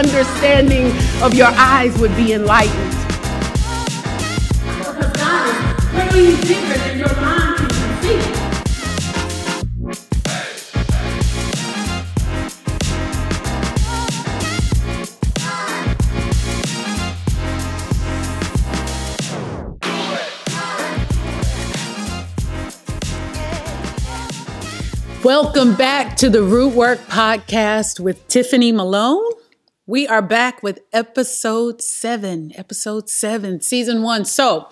understanding of your eyes would be enlightened. Because God is way bigger than your mind can conceive. Welcome back to the Root Work Podcast with Tiffany Malone. We are back with episode seven, episode seven, season one. So,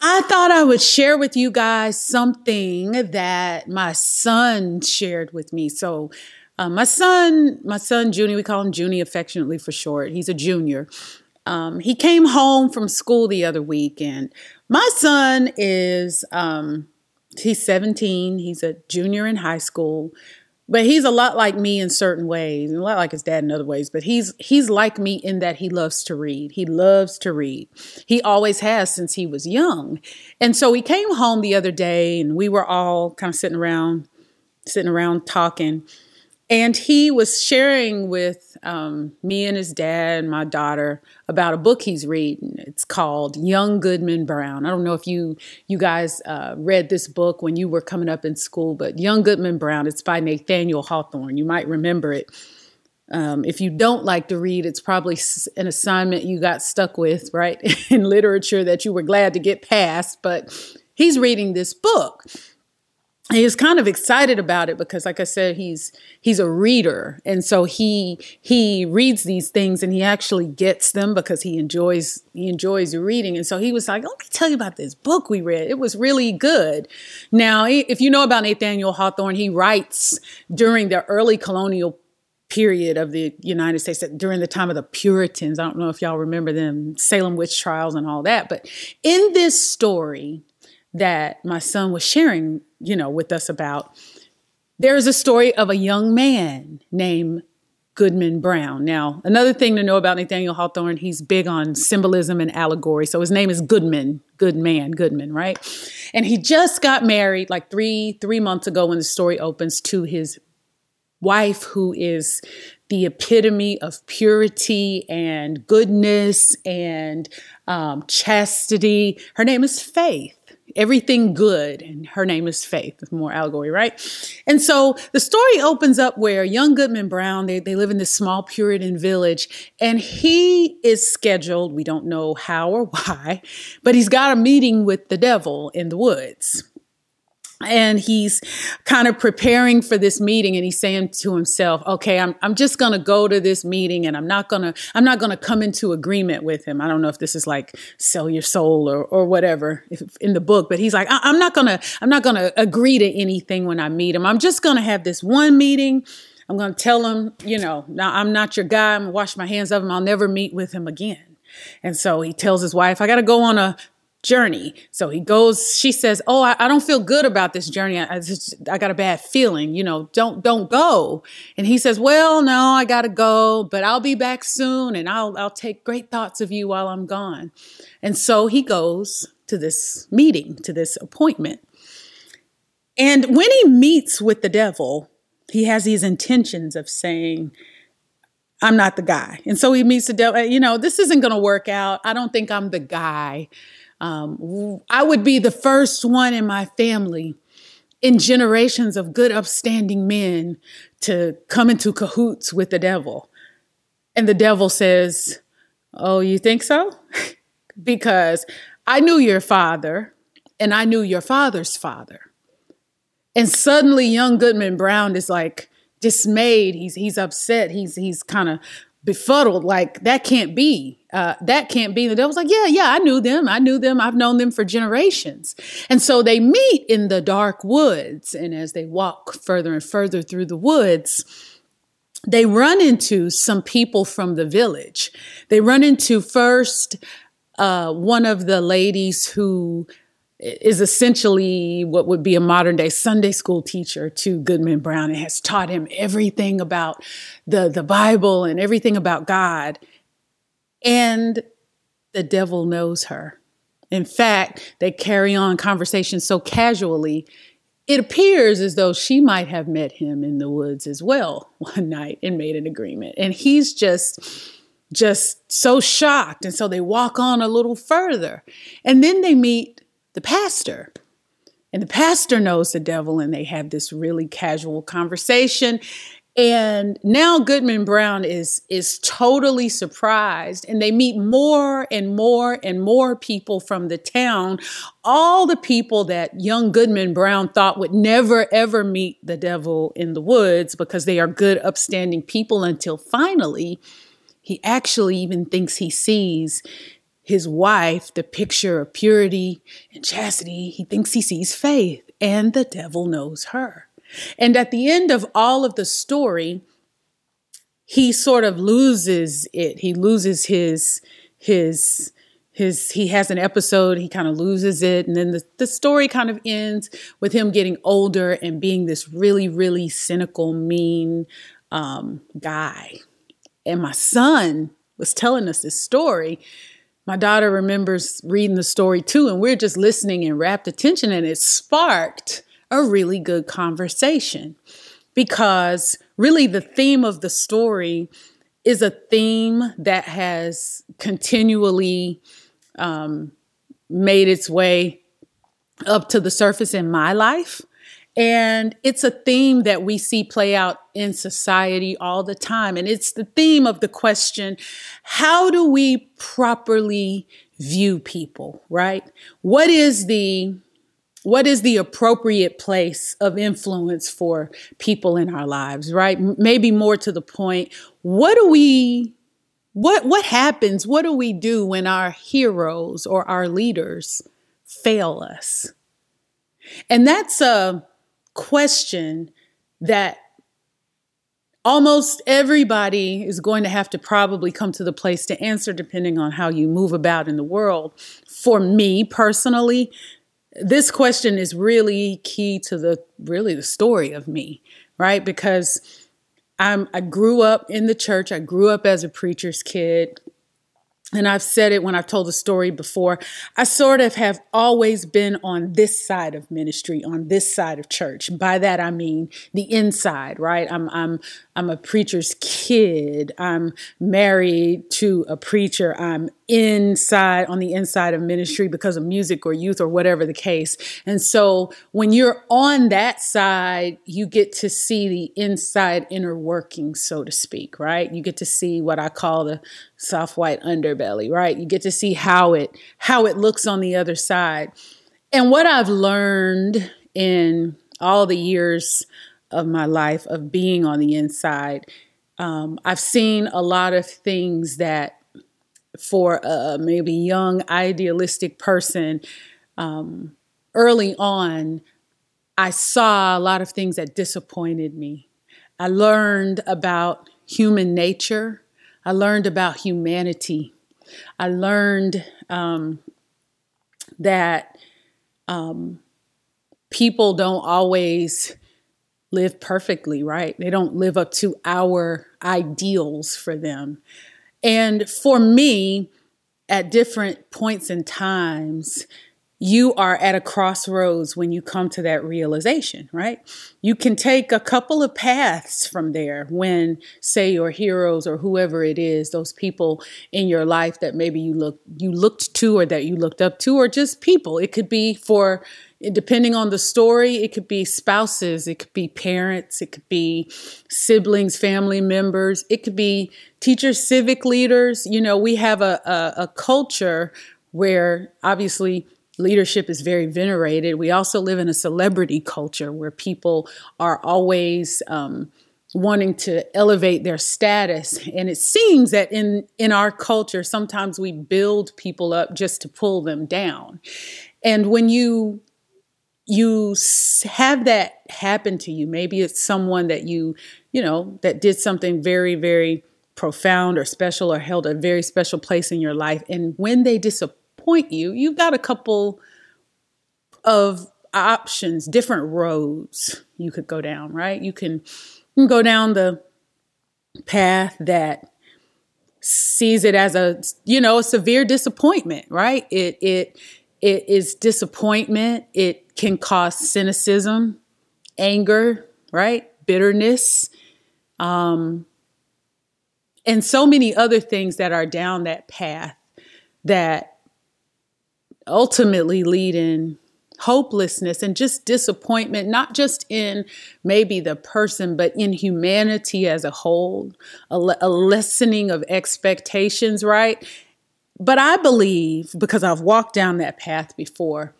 I thought I would share with you guys something that my son shared with me. So, uh, my son, my son Junie, we call him Junie affectionately for short. He's a junior. Um, he came home from school the other week, and my son is um, he's 17. He's a junior in high school, but he's a lot like me in certain ways, and a lot like his dad in other ways. But he's he's like me in that he loves to read. He loves to read. He always has since he was young. And so he came home the other day, and we were all kind of sitting around, sitting around talking. And he was sharing with um, me and his dad and my daughter about a book he's reading. It's called Young Goodman Brown. I don't know if you you guys uh, read this book when you were coming up in school, but Young Goodman Brown. It's by Nathaniel Hawthorne. You might remember it. Um, if you don't like to read, it's probably an assignment you got stuck with, right, in literature that you were glad to get past. But he's reading this book he was kind of excited about it because like i said he's he's a reader. And so he he reads these things and he actually gets them because he enjoys he enjoys reading. And so he was like let me tell you about this book we read. It was really good. Now if you know about nathaniel hawthorne he writes during the early colonial period of the united states during the time of the puritans. I don't know if y'all remember them salem witch trials and all that. But in this story that my son was sharing, you know, with us about. There is a story of a young man named Goodman Brown. Now, another thing to know about Nathaniel Hawthorne, he's big on symbolism and allegory. So his name is Goodman, good man, Goodman, right? And he just got married like three three months ago when the story opens to his wife, who is the epitome of purity and goodness and um, chastity. Her name is Faith everything good and her name is faith it's more allegory right? And so the story opens up where young goodman brown they, they live in this small puritan village and he is scheduled we don't know how or why but he's got a meeting with the devil in the woods and he's kind of preparing for this meeting and he's saying to himself okay i'm, I'm just going to go to this meeting and i'm not going to i'm not going to come into agreement with him. I don't know if this is like sell your soul or, or whatever if, in the book but he's like I, i'm not going to i'm not going to agree to anything when i meet him. I'm just going to have this one meeting. I'm going to tell him you know now i'm not your guy. I'm going to wash my hands of him. I'll never meet with him again. And so he tells his wife, I got to go on a journey. So he goes, she says, Oh, I, I don't feel good about this journey. I, I, just, I got a bad feeling, you know, don't, don't go. And he says, Well, no, I got to go, but I'll be back soon and I'll, I'll take great thoughts of you while I'm gone. And so he goes to this meeting, to this appointment. And when he meets with the devil, he has these intentions of saying, I'm not the guy. And so he meets the devil, you know, this isn't going to work out. I don't think I'm the guy um, I would be the first one in my family in generations of good, upstanding men to come into cahoots with the devil. And the devil says, Oh, you think so? because I knew your father and I knew your father's father. And suddenly young Goodman Brown is like dismayed. He's he's upset. He's he's kind of befuddled, like that can't be. Uh, that can't be. The devil's like, yeah, yeah, I knew them. I knew them. I've known them for generations. And so they meet in the dark woods. And as they walk further and further through the woods, they run into some people from the village. They run into first uh, one of the ladies who is essentially what would be a modern day Sunday school teacher to Goodman Brown and has taught him everything about the, the Bible and everything about God. And the devil knows her. In fact, they carry on conversations so casually it appears as though she might have met him in the woods as well one night and made an agreement. And he's just just so shocked. And so they walk on a little further. And then they meet the pastor. And the pastor knows the devil, and they have this really casual conversation. And now Goodman Brown is is totally surprised and they meet more and more and more people from the town, all the people that young Goodman Brown thought would never ever meet the devil in the woods because they are good upstanding people until finally he actually even thinks he sees his wife, the picture of purity and chastity. He thinks he sees faith and the devil knows her. And at the end of all of the story, he sort of loses it. He loses his his his he has an episode, he kind of loses it, and then the, the story kind of ends with him getting older and being this really, really cynical, mean um, guy. And my son was telling us this story. My daughter remembers reading the story too, and we're just listening in rapt attention, and it sparked a really good conversation because really the theme of the story is a theme that has continually um, made its way up to the surface in my life. And it's a theme that we see play out in society all the time. And it's the theme of the question how do we properly view people, right? What is the what is the appropriate place of influence for people in our lives right maybe more to the point what do we what what happens what do we do when our heroes or our leaders fail us and that's a question that almost everybody is going to have to probably come to the place to answer depending on how you move about in the world for me personally this question is really key to the really the story of me, right? Because I'm I grew up in the church. I grew up as a preacher's kid and I've said it when I've told the story before, I sort of have always been on this side of ministry, on this side of church. By that I mean the inside, right? I'm I'm I'm a preacher's kid. I'm married to a preacher. I'm inside on the inside of ministry because of music or youth or whatever the case. And so when you're on that side, you get to see the inside inner workings, so to speak, right? You get to see what I call the soft white underbelly, right? You get to see how it how it looks on the other side. And what I've learned in all the years of my life of being on the inside, um, I've seen a lot of things that for a maybe young idealistic person um, early on, I saw a lot of things that disappointed me. I learned about human nature. I learned about humanity. I learned um, that um, people don't always live perfectly, right? They don't live up to our ideals for them. And for me, at different points and times, you are at a crossroads when you come to that realization, right? You can take a couple of paths from there when, say, your heroes or whoever it is, those people in your life that maybe you look you looked to or that you looked up to, or just people. It could be for depending on the story, it could be spouses, it could be parents, it could be siblings, family members, it could be teachers, civic leaders. You know, we have a, a, a culture where obviously leadership is very venerated. We also live in a celebrity culture where people are always um, wanting to elevate their status and it seems that in in our culture sometimes we build people up just to pull them down and when you you have that happen to you. Maybe it's someone that you you know that did something very very profound or special or held a very special place in your life. And when they disappoint you you've got a couple of options different roads you could go down right? You can, go down the path that sees it as a you know a severe disappointment right? It it it is disappointment. It can cause cynicism. anger, right? Bitterness, um, and so many other things that are down that path that ultimately lead in hopelessness and just disappointment, not just in maybe the person, but in humanity as a whole, a, a lessening of expectations, right? But I believe, because I've walked down that path before,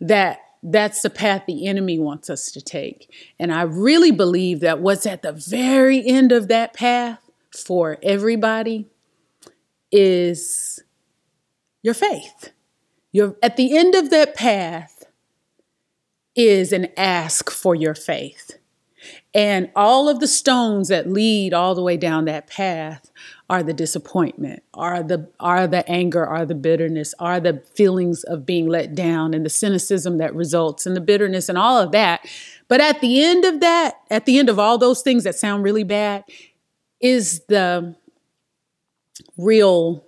that that's the path the enemy wants us to take. And I really believe that what's at the very end of that path for everybody is your faith. You're at the end of that path is an ask for your faith. And all of the stones that lead all the way down that path are the disappointment, are the are the anger, are the bitterness, are the feelings of being let down and the cynicism that results and the bitterness and all of that. But at the end of that, at the end of all those things that sound really bad, is the real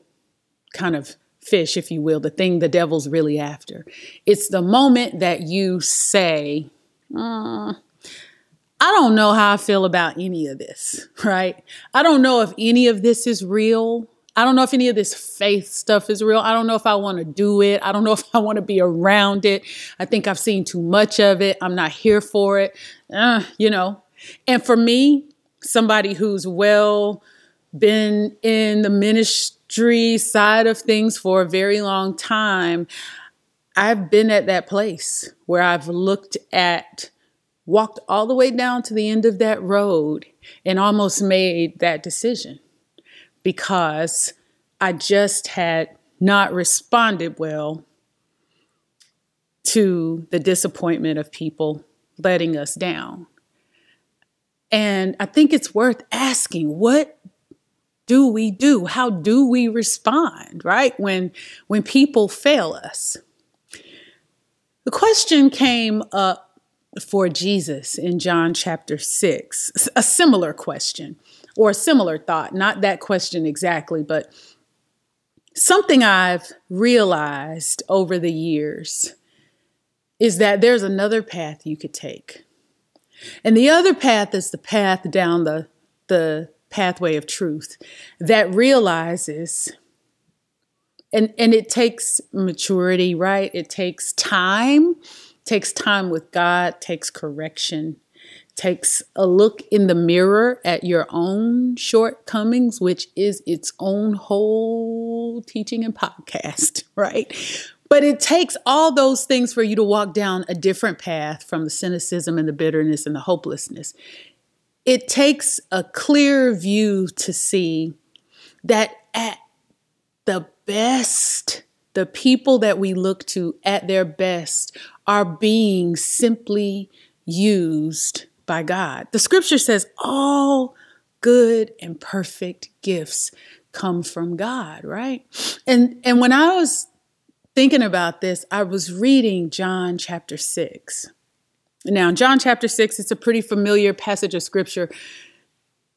kind of fish, if you will, the thing the devil's really after. It's the moment that you say, uh, I don't know how I feel about any of this, right? I don't know if any of this is real. I don't know if any of this faith stuff is real. I don't know if I want to do it. I don't know if I want to be around it. I think I've seen too much of it. I'm not here for it. Uh, you know. And for me, somebody who's well been in the ministry side of things for a very long time, I've been at that place where I've looked at walked all the way down to the end of that road and almost made that decision because I just had not responded well to the disappointment of people letting us down. And I think it's worth asking what do we do? How do we respond, right? When when people fail us. The question came up for Jesus in John chapter 6. A similar question or a similar thought, not that question exactly, but something I've realized over the years is that there's another path you could take. And the other path is the path down the, the pathway of truth that realizes and and it takes maturity, right? It takes time takes time with God, takes correction, takes a look in the mirror at your own shortcomings, which is its own whole teaching and podcast, right? But it takes all those things for you to walk down a different path from the cynicism and the bitterness and the hopelessness. It takes a clear view to see that at the best, the people that we look to at their best are being simply used by God. The scripture says all good and perfect gifts come from God, right? And and when I was thinking about this, I was reading John chapter 6. Now, John chapter 6, it's a pretty familiar passage of scripture.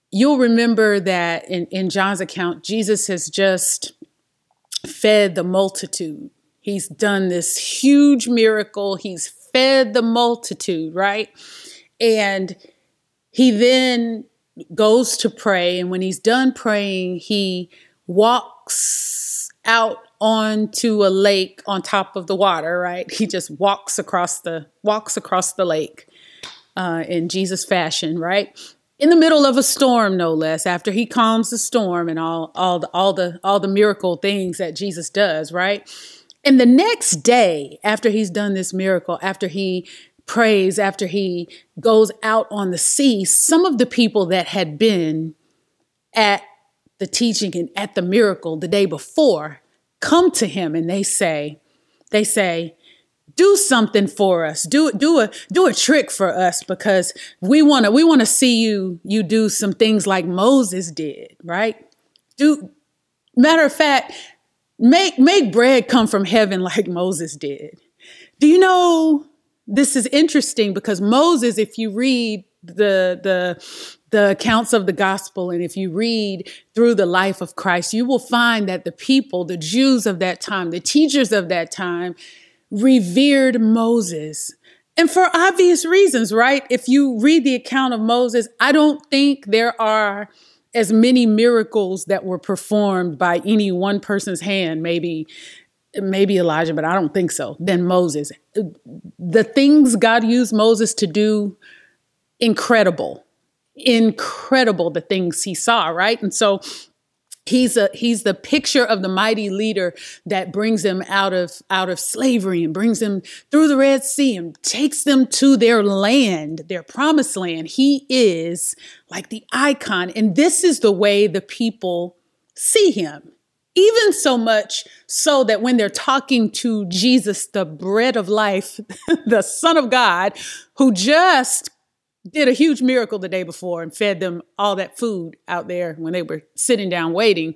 You'll remember that in, in John's account, Jesus has just fed the multitude. He's done this huge miracle. He's fed the multitude, right? And he then goes to pray. And when he's done praying, he walks out onto a lake on top of the water, right? He just walks across the walks across the lake uh, in Jesus fashion, right? In the middle of a storm no less after he calms the storm and all all the all the all the miracle things that Jesus does right? And the next day after he's done this miracle after he prays after he goes out on the sea some of the people that had been at the teaching and at the miracle the day before come to him and they say they say do something for us. Do do a do a trick for us because we want to we want to see you you do some things like Moses did right? Do matter of fact make make bread come from heaven like Moses did. Do you know this is interesting because Moses if you read the the the accounts of the gospel and if you read through the life of Christ you will find that the people the Jews of that time the teachers of that time revered Moses. And for obvious reasons, right? If you read the account of Moses, I don't think there are as many miracles that were performed by any one person's hand, maybe maybe Elijah, but I don't think so, than Moses. The things God used Moses to do, incredible. Incredible the things he saw, right? And so he's a he's the picture of the mighty leader that brings them out of out of slavery and brings them through the red sea and takes them to their land their promised land. He is like the icon. And this is the way the people see him. Even so much so that when they're talking to Jesus the bread of life the son of God who just did a huge miracle the day before and fed them all that food out there when they were sitting down waiting.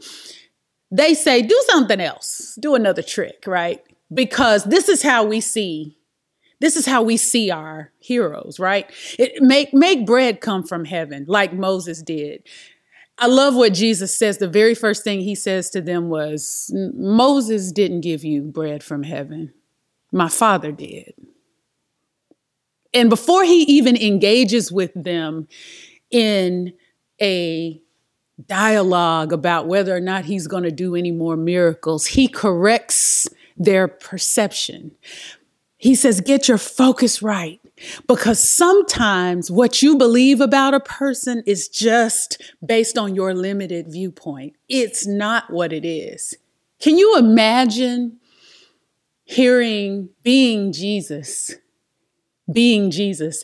They say, do something else, do another trick, right? Because this is how we see. This is how we see our heroes, right? It make make bread come from heaven like Moses did. I love what Jesus says. The very first thing he says to them was, Moses didn't give you bread from heaven. My father did. And before he even engages with them in a dialogue about whether or not he's going to do any more miracles, he corrects their perception. He says, Get your focus right. Because sometimes what you believe about a person is just based on your limited viewpoint. It's not what it is. Can you imagine hearing being Jesus being Jesus.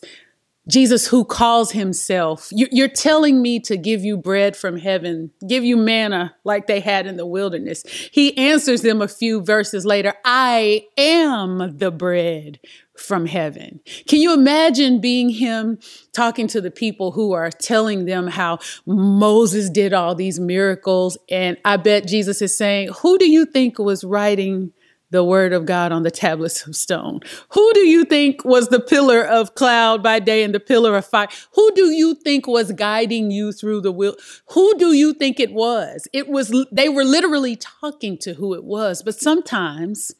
Jesus, who calls himself, you're telling me to give you bread from heaven, give you manna like they had in the wilderness. He answers them a few verses later I am the bread from heaven. Can you imagine being him talking to the people who are telling them how Moses did all these miracles? And I bet Jesus is saying, Who do you think was writing the word of God on the tablets of stone. Who do you think was the pillar of cloud by day and the pillar of fire? Who do you think was guiding you through the will? Who do you think it was? It was, they were literally talking to who it was. But sometimes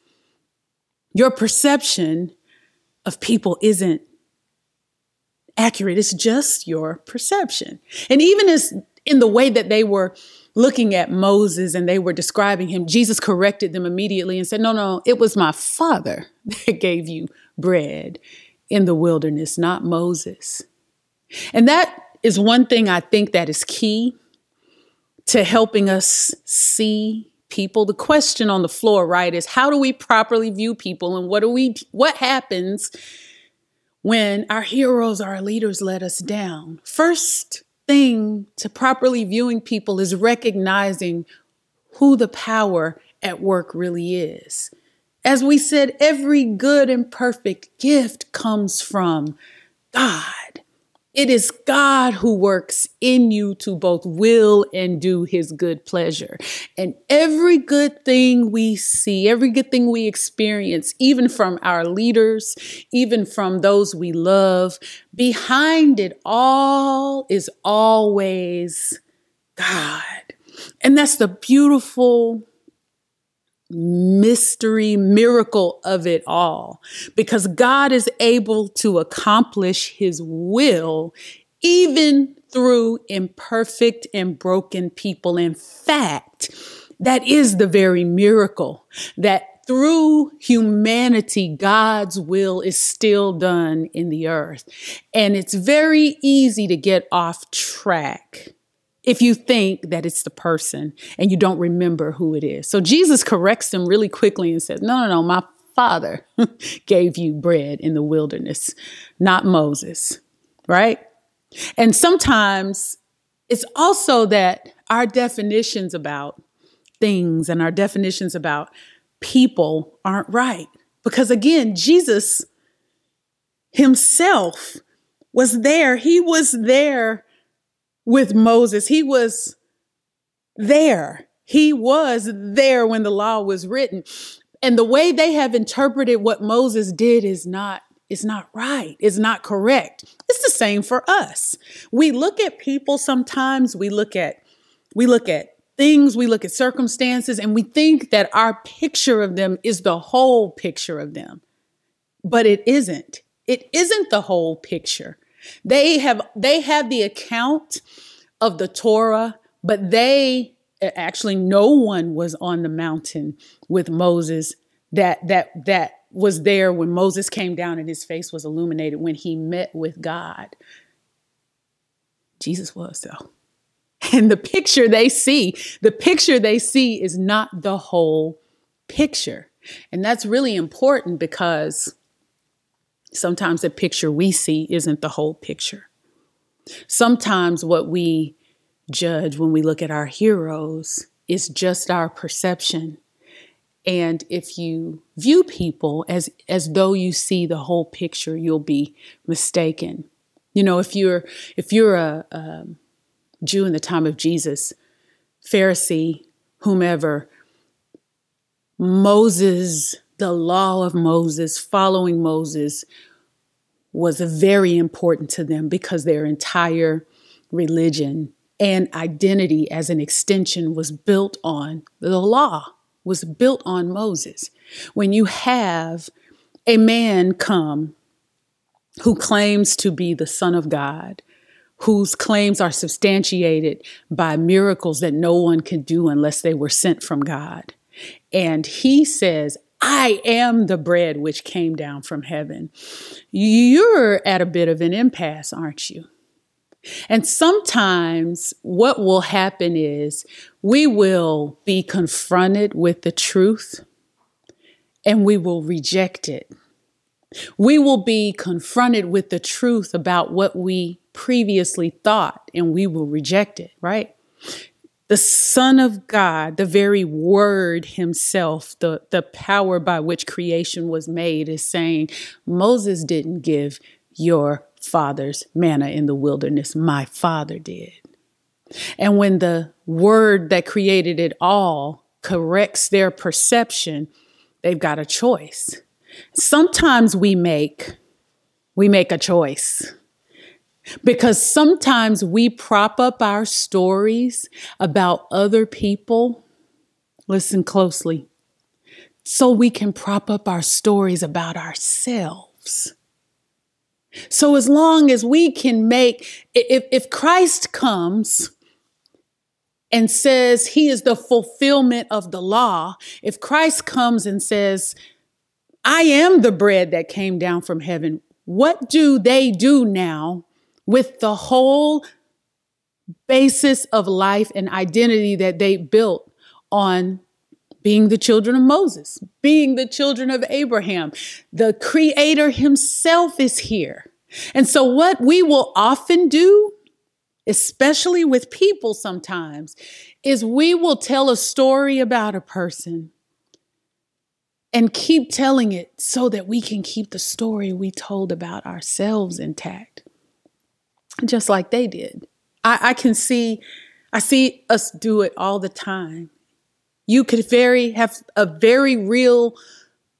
your perception of people isn't accurate. It's just your perception. And even as in the way that they were looking at Moses and they were describing him, Jesus corrected them immediately and said, No, no, it was my father that gave you bread in the wilderness, not Moses. And that is one thing I think that is key to helping us see people. The question on the floor, right, is how do we properly view people and what do we what happens when our heroes, our leaders let us down? First, thing to properly viewing people is recognizing who the power at work really is. As we said, every good and perfect gift comes from God. It is God who works in you to both will and do his good pleasure. And every good thing we see, every good thing we experience, even from our leaders, even from those we love, behind it all is always God. And that's the beautiful mystery miracle of it all because God is able to accomplish his will even through imperfect and broken people. In fact, that is the very miracle that through humanity, God's will is still done in the earth. And it's very easy to get off track if you think that it's the person and you don't remember who it is. So Jesus corrects them really quickly and says, No, no, no, my father gave you bread in the wilderness, not Moses, right? And sometimes it's also that our definitions about things and our definitions about people aren't right. Because again, Jesus himself was there. He was there with Moses. He was there. He was there when the law was written. And the way they have interpreted what Moses did is not is not right. It's not correct. It's the same for us. We look at people sometimes, we look at we look at things, we look at circumstances and we think that our picture of them is the whole picture of them. But it isn't. It isn't the whole picture. They have they have the account of the Torah, but they eh, actually no one was on the mountain with Moses that that that was there when Moses came down and his face was illuminated when he met with God. Jesus was though. And the picture they see, the picture they see is not the whole picture. And that's really important because sometimes the picture we see isn't the whole picture. Sometimes what we judge when we look at our heroes is just our perception. And if you view people as as though you see the whole picture, you'll be mistaken. You know, if you're if you're a, a Jew in the time of Jesus, Pharisee, whomever, Moses, the law of Moses, following Moses was very important to them because their entire religion and identity as an extension was built on the law, was built on Moses. When you have a man come who claims to be the Son of God, whose claims are substantiated by miracles that no one can do unless they were sent from God. And he says, I am the bread which came down from heaven. You're at a bit of an impasse, aren't you? And sometimes what will happen is we will be confronted with the truth and we will reject it. We will be confronted with the truth about what we previously thought and we will reject it, right? The Son of God, the very Word Himself, the, the power by which creation was made, is saying, Moses didn't give your father's manna in the wilderness. My father did. And when the word that created it all corrects their perception, they've got a choice. Sometimes we make we make a choice. Because sometimes we prop up our stories about other people. Listen closely. So we can prop up our stories about ourselves. So as long as we can make, if, if Christ comes and says he is the fulfillment of the law, if Christ comes and says, I am the bread that came down from heaven, what do they do now with the whole basis of life and identity that they built on being the children of Moses, being the children of Abraham. The creator himself is here. And so, what we will often do, especially with people sometimes, is we will tell a story about a person and keep telling it so that we can keep the story we told about ourselves intact, just like they did. I, I can see, I see us do it all the time. You could very have a very real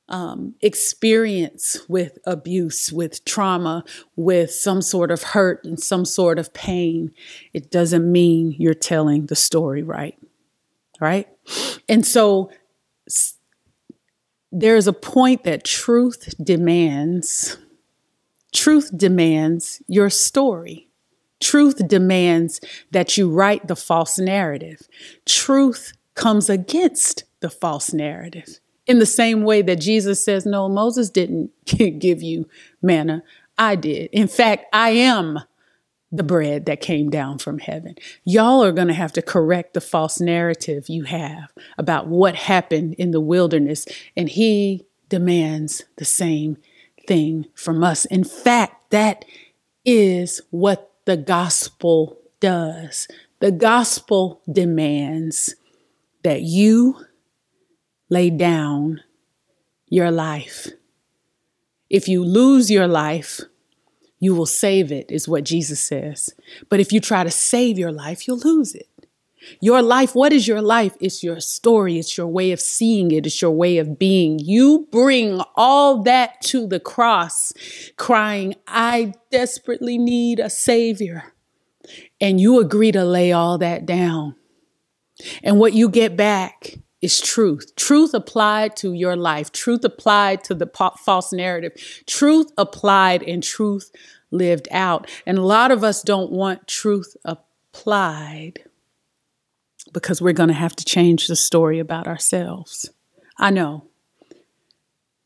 um, experience with abuse, with trauma, with some sort of hurt and some sort of pain. It doesn't mean you're telling the story right. Right? And so there's a point that truth demands. Truth demands your story. Truth demands that you write the false narrative. Truth comes against the false narrative. In the same way that Jesus says, No, Moses didn't give you manna. I did. In fact, I am the bread that came down from heaven. Y'all are going to have to correct the false narrative you have about what happened in the wilderness. And he demands the same thing from us. In fact, that is what the gospel does. The gospel demands that you lay down your life. If you lose your life, you will save it, is what Jesus says. But if you try to save your life, you'll lose it. Your life, what is your life? It's your story. It's your way of seeing it. It's your way of being. You bring all that to the cross, crying, I desperately need a savior. And you agree to lay all that down. And what you get back is truth. Truth applied to your life, truth applied to the false narrative, truth applied and truth lived out. And a lot of us don't want truth applied because we're going to have to change the story about ourselves. I know.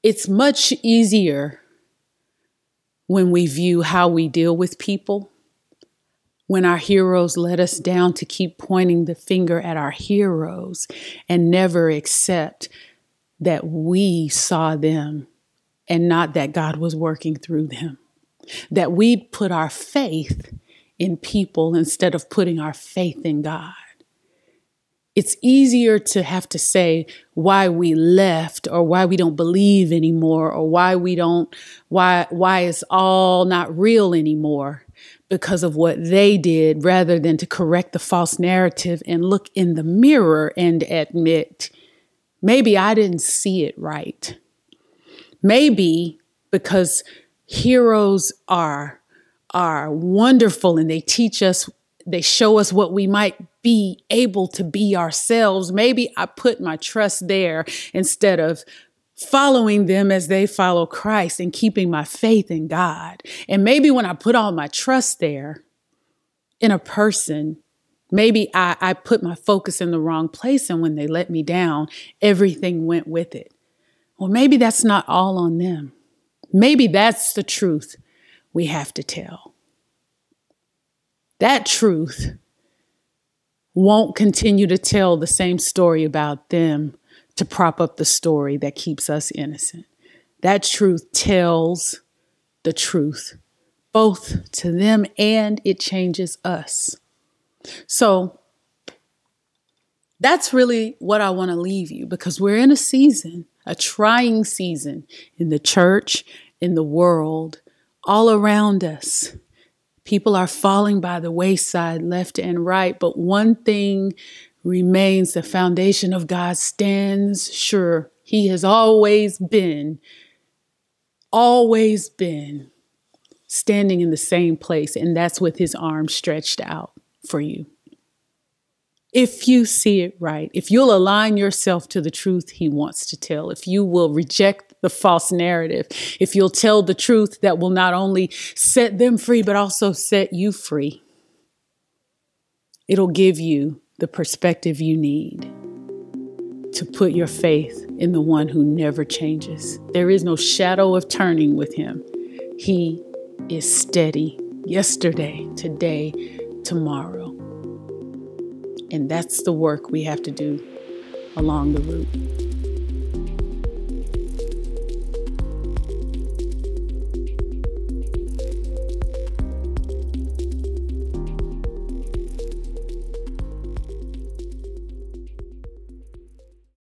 It's much easier when we view how we deal with people when our heroes let us down to keep pointing the finger at our heroes and never accept that we saw them and not that God was working through them. That we put our faith in people instead of putting our faith in God. It's easier to have to say why we left or why we don't believe anymore or why we don't why why it's all not real anymore because of what they did rather than to correct the false narrative and look in the mirror and admit, maybe I didn't see it right. Maybe because heroes are are wonderful and they teach us they show us what we might be able to be ourselves maybe i put my trust there instead of following them as they follow Christ and keeping my faith in God. And maybe when I put all my trust there in a person, maybe I, I put my focus in the wrong place. And when they let me down, everything went with it. Well, maybe that's not all on them. Maybe that's the truth we have to tell. That truth won't continue to tell the same story about them to prop up the story that keeps us innocent. That truth tells the truth, both to them and it changes us. So that's really what I want to leave you because we're in a season, a trying season in the church, in the world, all around us. People are falling by the wayside left and right, but one thing remains the foundation of God stands sure. He has always been, always been standing in the same place, and that's with his arms stretched out for you. If you see it right, if you'll align yourself to the truth he wants to tell, if you will reject the false narrative, if you'll tell the truth that will not only set them free, but also set you free, it'll give you the perspective you need to put your faith in the one who never changes. There is no shadow of turning with him. He is steady yesterday, today, tomorrow. And that's the work we have to do along the route.